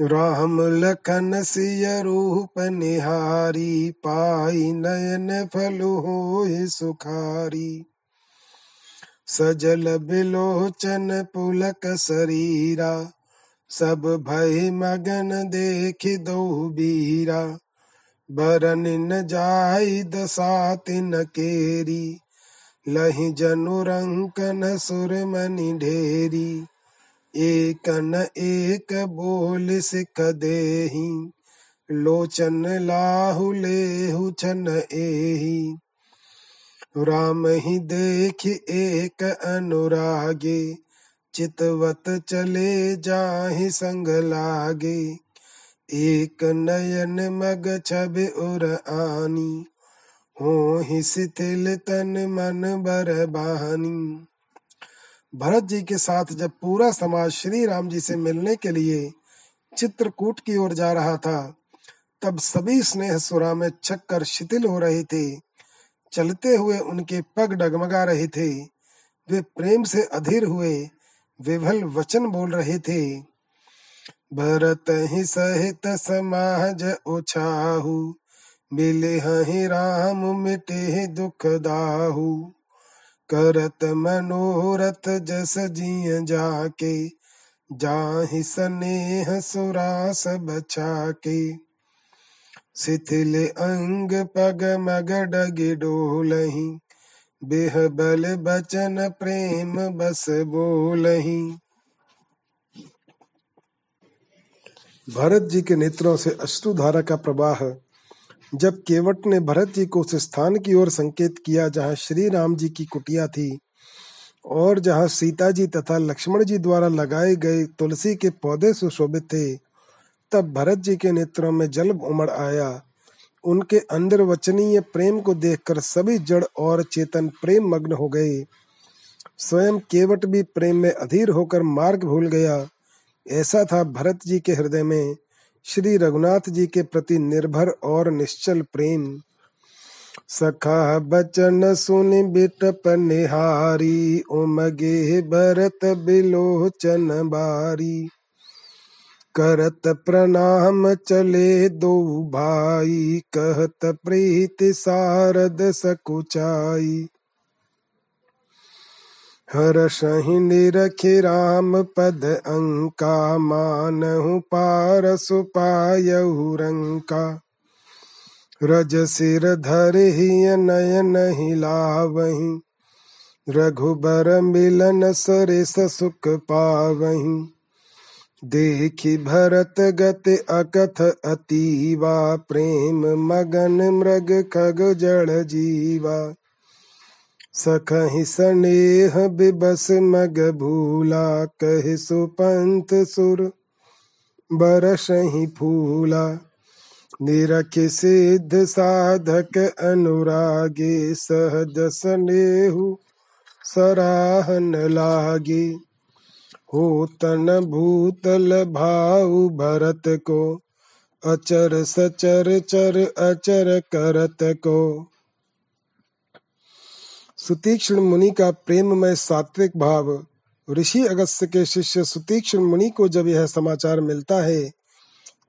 राम लखन सिय रूप निहारी, पाई नयन फल हो सुखारी। सजल बिलोचन पुलक शरीरा सब भय मगन देख दो बीरा। बरन न जाय दसातिन केरी, लहि जनु रंकन सुरमणि ढेरी। एक न एक बोल सिख देही, लोचन लाहु लेहु छन एही। राम ही देख एक अनुरागे, चितवत चले जाहि संग लागे। एक नयन मग छब उर आनी हो ही शिथिल तन मन बर बहानी भरत जी के साथ जब पूरा समाज श्री राम जी से मिलने के लिए चित्रकूट की ओर जा रहा था, तब सभी स्नेह सुरा में छक्कर शिथिल हो रहे थे। चलते हुए उनके पग डगमगा रहे थे। वे प्रेम से अधीर हुए विभल वचन बोल रहे थे। भरत ही सहित समाज उछाहु मिले हहि राम, मिटे दुख दाहू। करत मनोरथ जस जिय जाके, जाहि स्नेह सुरास बचा के शिथिल अंग पग मग डग डोलही बेह बल बचन प्रेम बस बोलही। भरत जी के नेत्रों से अश्रुधारा का प्रवाह जब केवट ने भरत जी को उस स्थान की ओर संकेत किया जहाँ श्री राम जी की कुटिया थी और जहाँ सीता जी तथा लक्ष्मण जी द्वारा लगाए गए तुलसी के पौधे सुशोभित थे, तब भरत जी के नेत्रों में जल उमड़ आया। उनके अंदर वचनीय प्रेम को देखकर सभी जड़ और चेतन प्रेम मग्न हो गए। स्वयं केवट भी प्रेम में अधीर होकर मार्ग भूल गया। ऐसा था भरत जी के हृदय में। श्री रघुनाथ जी के प्रति निर्भर और निश्चल प्रेम। सखा बचन सुन बिटप निहारी उमगे भरत बिलोचन बारी। करत प्रणाम चले दो भाई, कहत प्रीति सारद सकुचाई। हर सही निरखि राम पद अंका, मानहु पार सुपायहु रंका। रज सिर धर ही नयन हिलावही रघुबर मिलन सरिस सुख पावही। देखि भरत गति अकथ अतीवा, प्रेम मगन मृग खग जड़ जीवा। सखहि स्नेह बिबस मग भूला, कहि सुपंथ सुर बरसहि फूला। निरख सिद्ध साधक अनुरागे, सहज स्नेहु सराहन लागे। हो तन भूतल भाऊ भरत को, अचर सचर चर अचर करत को। सुतीक्ष्ण मुनि का प्रेम में सात्विक भाव। ऋषि अगस्त्य के शिष्य सुतीक्ष्ण मुनि को जब यह समाचार मिलता है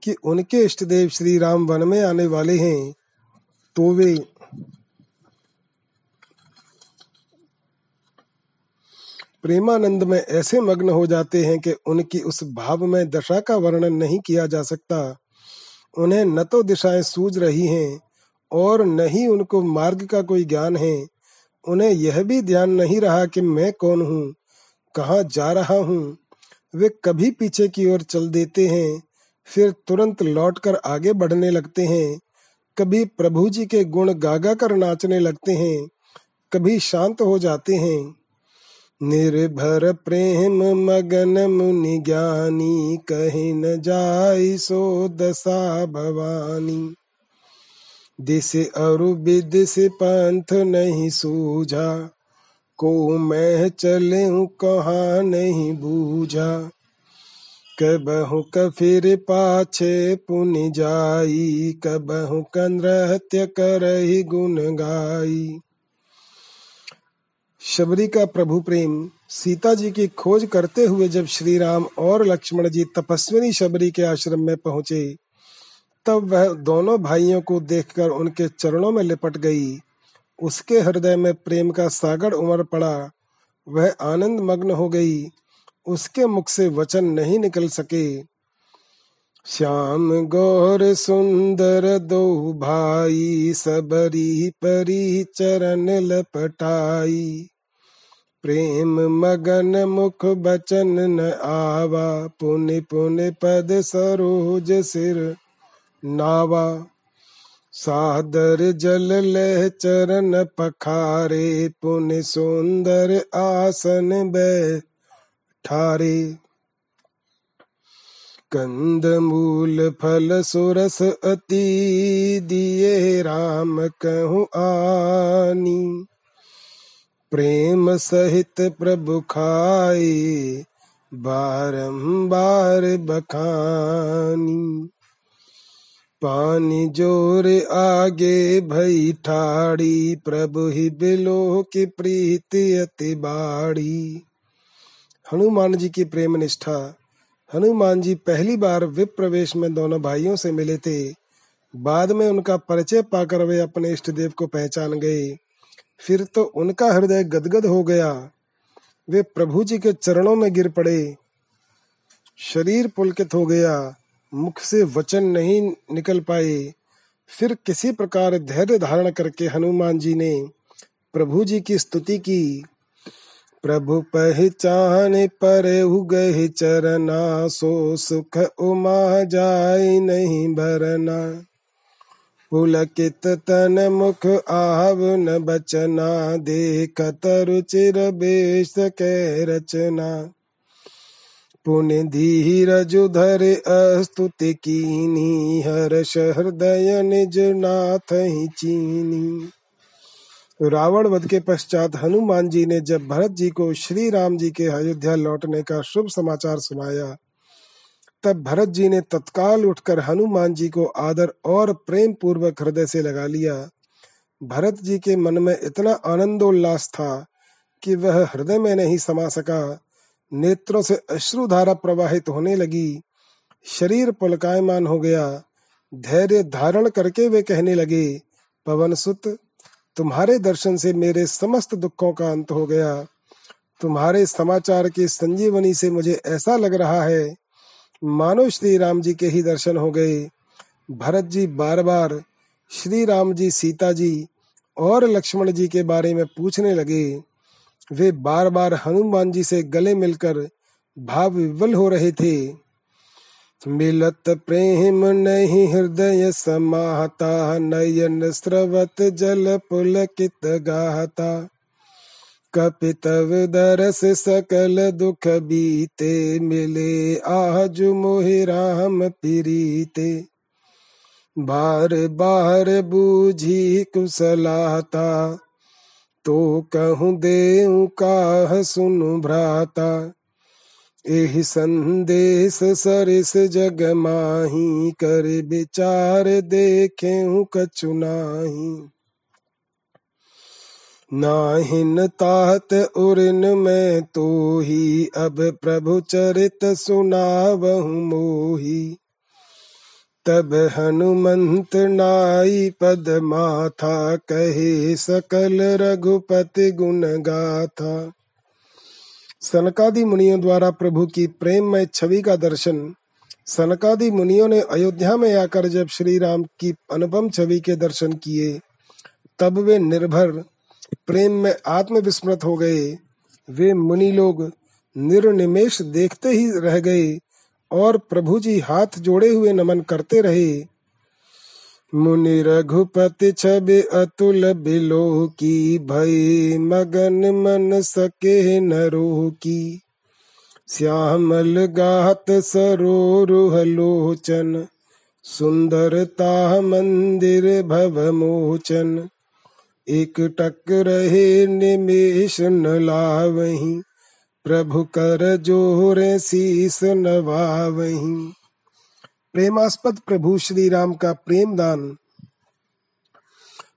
कि उनके इष्ट देव श्री राम वन में आने वाले हैं तो वे प्रेमानंद में ऐसे मग्न हो जाते हैं कि उनकी उस भाव में दशा का वर्णन नहीं किया जा सकता। उन्हें न तो दिशाएँ सूझ रही हैं और न ही उनको मार्ग का कोई ज्ञान है। उन्हें यह भी ध्यान नहीं रहा कि मैं कौन हूँ, कहाँ जा रहा हूँ। वे कभी पीछे की ओर चल देते हैं, फिर तुरंत लौटकर आगे बढ़ने लगते हैं। कभी प्रभु जी के गुण गागा कर नाचने लगते हैं, कभी शांत हो जाते हैं। निर्भर प्रेम मगन मुनि ज्ञानी, कहीं न जाई सो दशा भवानी। दिस अरु विदिस पंथ नहीं सूझा, को मैं चले कहा नहीं बूझा। कबहु कफिर पाछे पुनि जाई, कबहु क नृत्य करही गुण गाई। शबरी का प्रभु प्रेम, सीता जी की खोज करते हुए जब श्री राम और लक्ष्मण जी तपस्विनी शबरी के आश्रम में पहुँचे तब वह दोनों भाइयों को देखकर उनके चरणों में लिपट गई। उसके हृदय में प्रेम का सागर उमड़ पड़ा। वह आनंद मग्न हो गई। उसके मुख से वचन नहीं निकल सके। श्याम गौर सुंदर दो भाई सबरी परी चरण लपटाई। प्रेम मगन मुख बचन न आवा। पुनि पुनि पद सरोज सिर नावा। सादर जल लह चरण पखारे, पुनि सुंदर आसन बैठारे कंद मूल फल सुरस अति, दिए राम कहूँ आनी। प्रेम सहित प्रभु खाए, बारंबार बखानी। पानी ज़ोर आगे भई ठाड़ी, प्रभु ही बिलो की प्रीति अति बाड़ी। हनुमान जी की प्रेम निष्ठा। हनुमान जी पहली बार विप्रवेश में दोनों भाइयों से मिले थे। बाद में उनका परिचय पाकर वे अपने इष्ट देव को पहचान गए। फिर तो उनका हृदय गदगद हो गया। वे प्रभु जी के चरणों में गिर पड़े। शरीर पुलकित हो गया। मुख से वचन नहीं निकल पाए। फिर किसी प्रकार धैर्य धारण करके हनुमान जी ने प्रभु जी की स्तुति की। प्रभु पहचान पर गए चरना, सो सुख उमा जाय नहीं भरना। पुलकित तन मुख आव न बचना देख रुचिर बेश के रचना। धीरज धर अस्तुति कीनी हर्ष हृदय निज नाथ ही चीनी। रावण वध के पश्चात हनुमान जी ने जब भरत जी को श्री राम जी के अयोध्या लौटने का शुभ समाचार सुनाया, तब भरत जी ने तत्काल उठकर हनुमान जी को आदर और प्रेम पूर्वक हृदय से लगा लिया। भरत जी के मन में इतना आनंदोल्लास था कि वह हृदय में नहीं समा सका। नेत्रों से अश्रुधारा प्रवाहित होने लगी। शरीर पुलकायमान हो गया। धैर्य धारण करके वे कहने लगे, पवन सुत, तुम्हारे दर्शन से मेरे समस्त दुखों का अंत हो गया। तुम्हारे समाचार की संजीवनी से मुझे ऐसा लग रहा है, मानो श्री राम जी के ही दर्शन हो गए। भरत जी बार बार श्री राम जी, सीता जी और लक्ष्मण जी के बारे में पूछने लगे। वे बार बार हनुमान जी से गले मिलकर भाव विवल हो रहे थे। मिलत प्रेम नहीं, हृदय समाहता, नयन स्रवत जल पुलकित गाता कपितव दरस सकल दुख बीते, मिले आज मोहि राम पीरीते। बार बार बूझी कुशलाता तो कहूँ दे काह सुनु भ्राता, एहि संदेश सरिस जग माही, कर विचार देखे कछु नाही। नाहिन तात उरिन में तो ही अब प्रभु चरित सुनावहु मोही। तब हनुमंत नाई पद माथा कहे, सकल रघुपति गुण गाथा सनकादि मुनियों द्वारा प्रभु की प्रेम में छवि का दर्शन। सनकादि मुनियों ने अयोध्या में आकर जब श्री राम की अनुपम छवि के दर्शन किए, तब वे निर्भर, प्रेम में आत्मविस्मृत हो गए। वे मुनि लोग निर्निमेश देखते ही रह गए। और प्रभु जी हाथ जोड़े हुए नमन करते रहे। मुनि रघुपति छवि अतुल बिलो की भय मगन मन सके नरो की श्यामल गात सरोरुह लोचन सुंदरता मंदिर भव मोचन। एक टक रहे निमेश न लावही प्रभु कर जोरे शीस नवावही। प्रेमास्पद प्रभु श्री राम का प्रेम दान।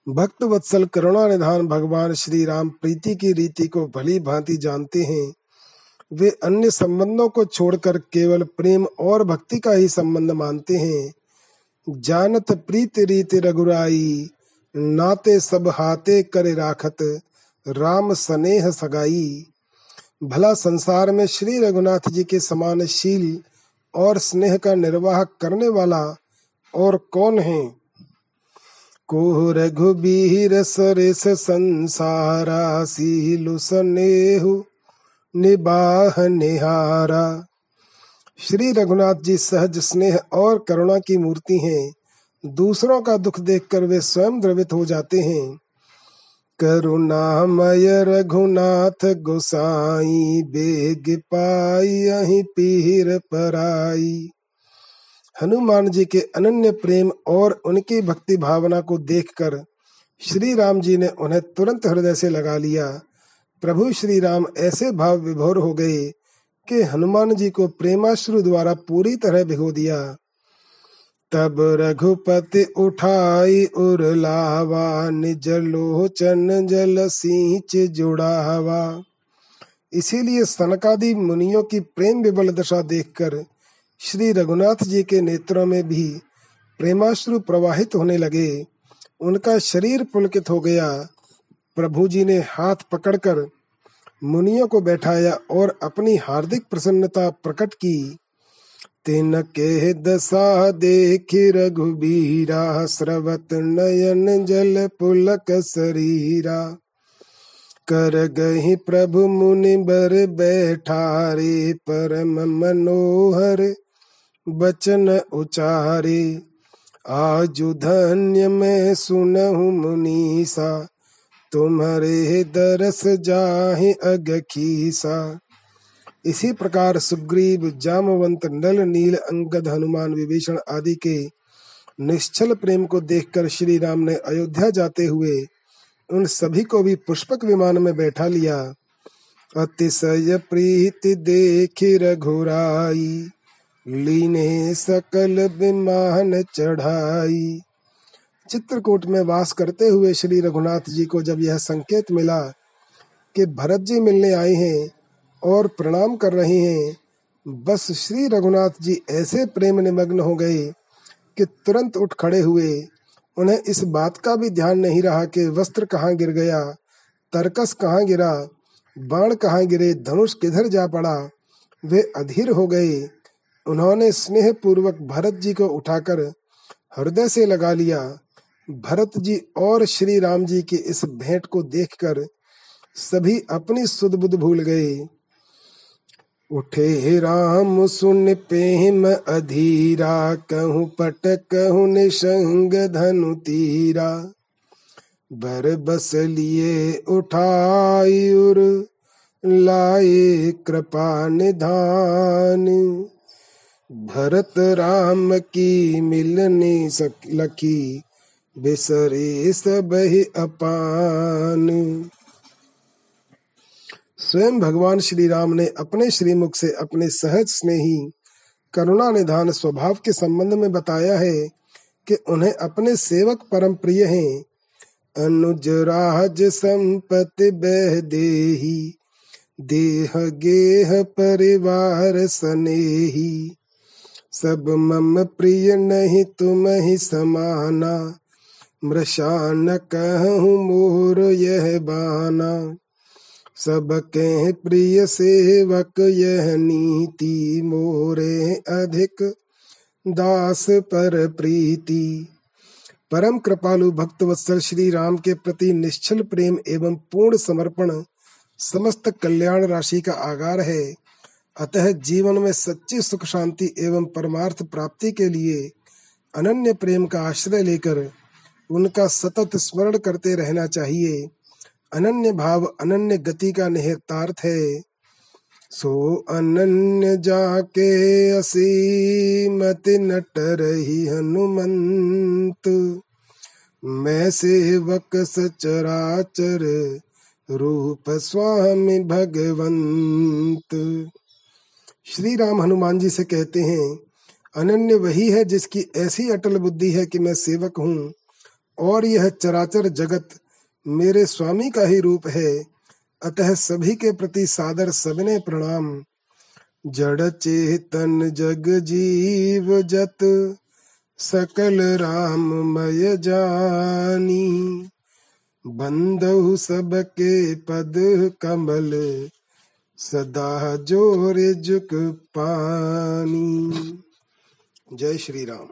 भक्त वत्सल करुणा निधान भगवान श्री राम प्रीति की रीति को भली भांति जानते हैं। वे अन्य संबंधों को छोड़कर केवल प्रेम और भक्ति का ही संबंध मानते हैं। जानत प्रीत रीत रघुराई, नाते सब हाथे करे राखत, राम स्नेह सगाई। भला संसार में श्री रघुनाथ जी के समान शील और स्नेह का निर्वाह करने वाला और कौन है? को रघुबीर सरेस संसारा सीलु स्नेहु, निबाह निहारा। श्री रघुनाथ जी सहज स्नेह और करुणा की मूर्ति हैं। दूसरों का दुख देखकर वे स्वयं द्रवित हो जाते हैं। करुणामय रघुनाथ गोसाई, बेग पाई, अही पीर पराई। हनुमान जी के अनन्य प्रेम और उनकी भक्ति भावना को देखकर श्री राम जी ने उन्हें तुरंत हृदय से लगा लिया। प्रभु श्री राम ऐसे भाव विभोर हो गए कि हनुमान जी को प्रेमाश्रु द्वारा पूरी तरह भिगो दिया। तब रघुपति उठाई उरलावा निज लोचन जल सींच जुड़ावा। इसीलिए सनकादि मुनियों की प्रेम विबल दशा देखकर श्री रघुनाथ जी के नेत्रों में भी प्रेमाश्रु प्रवाहित होने लगे। उनका शरीर पुलकित हो गया। प्रभु जी ने हाथ पकड़कर मुनियों को बैठाया और अपनी हार्दिक प्रसन्नता प्रकट की। तिन के दशा देख रघुबीरा, स्रवत नयन जल पुलक शरीरा कर गही प्रभु मुनि बर बैठारे, परम मनोहर बचन उचारे। आजु धन्य मैं सुनहु मुनीसा, तुम्हारे दरस जाहि अग खीसा। इसी प्रकार सुग्रीव, जामवंत, नल, नील, अंगद, हनुमान, विभीषण आदि के निश्चल प्रेम को देखकर श्री राम ने अयोध्या जाते हुए उन सभी को भी पुष्पक विमान में बैठा लिया। अतिशय प्रीति देख रघुराई, लीने सकल विमान चढ़ाई। चित्रकूट में वास करते हुए श्री रघुनाथ जी को जब यह संकेत मिला कि भरत जी मिलने आए हैं और प्रणाम कर रहे हैं। बस श्री रघुनाथ जी ऐसे प्रेम निमग्न हो गए कि तुरंत उठ खड़े हुए। उन्हें इस बात का भी ध्यान नहीं रहा कि वस्त्र कहाँ गिर गया, तरकस कहाँ गिरा, बाण कहाँ गिरे, धनुष किधर जा पड़ा। वे अधीर हो गए। उन्होंने स्नेह पूर्वक भरत जी को उठाकर हृदय से लगा लिया। भरत जी और श्री राम जी की इस भेंट को देखकर सभी अपनी सुध बुध भूल गए। उठे राम, सुन प्रेम अधीरा, कहूँ पट, कहूँ निशंग धनु तीरा। बर बस लिए उठायुर लाए कृपा निधान। भरत राम की मिलने सक, लखी, बिसरे सब अपान। स्वयं भगवान श्री राम ने अपने श्रीमुख से अपने सहज स्नेही करुणा निधान स्वभाव के संबंध में बताया है कि उन्हें अपने सेवक परम प्रिय हैं। अनुज राज संपत्ति बह देही, देह गेह परिवार सनेही। सब मम प्रिय नहीं तुम ही समाना मृषान कहूँ मोर यह बाना। सबके प्रिय सेवक, यह नीति मोरे अधिक दास पर प्रीति। परम कृपालु भक्त वत्सल श्री राम के प्रति निश्चल प्रेम एवं पूर्ण समर्पण समस्त कल्याण राशि का आगार है। अतः जीवन में सच्ची सुख शांति एवं परमार्थ प्राप्ति के लिए अनन्य प्रेम का आश्रय लेकर उनका सतत स्मरण करते रहना चाहिए। अनन्य भाव, अनन्य गति का निहितार्थ है। सो अनन्य जाके असीमत नट रही हनुमंत। मैं सेवक सचराचर, रूप स्वामी भगवंत। श्री राम हनुमान जी से कहते हैं, अनन्य वही है जिसकी ऐसी अटल बुद्धि है कि मैं सेवक हूँ और यह चराचर जगत मेरे स्वामी का ही रूप है। अतः सभी के प्रति सादर सबने प्रणाम। जड़ चेतन जग जीव जत, सकल राम मय जानी। बंदहु सबके पद कमल, सदा ज़ोर जुक पानी। जय श्री राम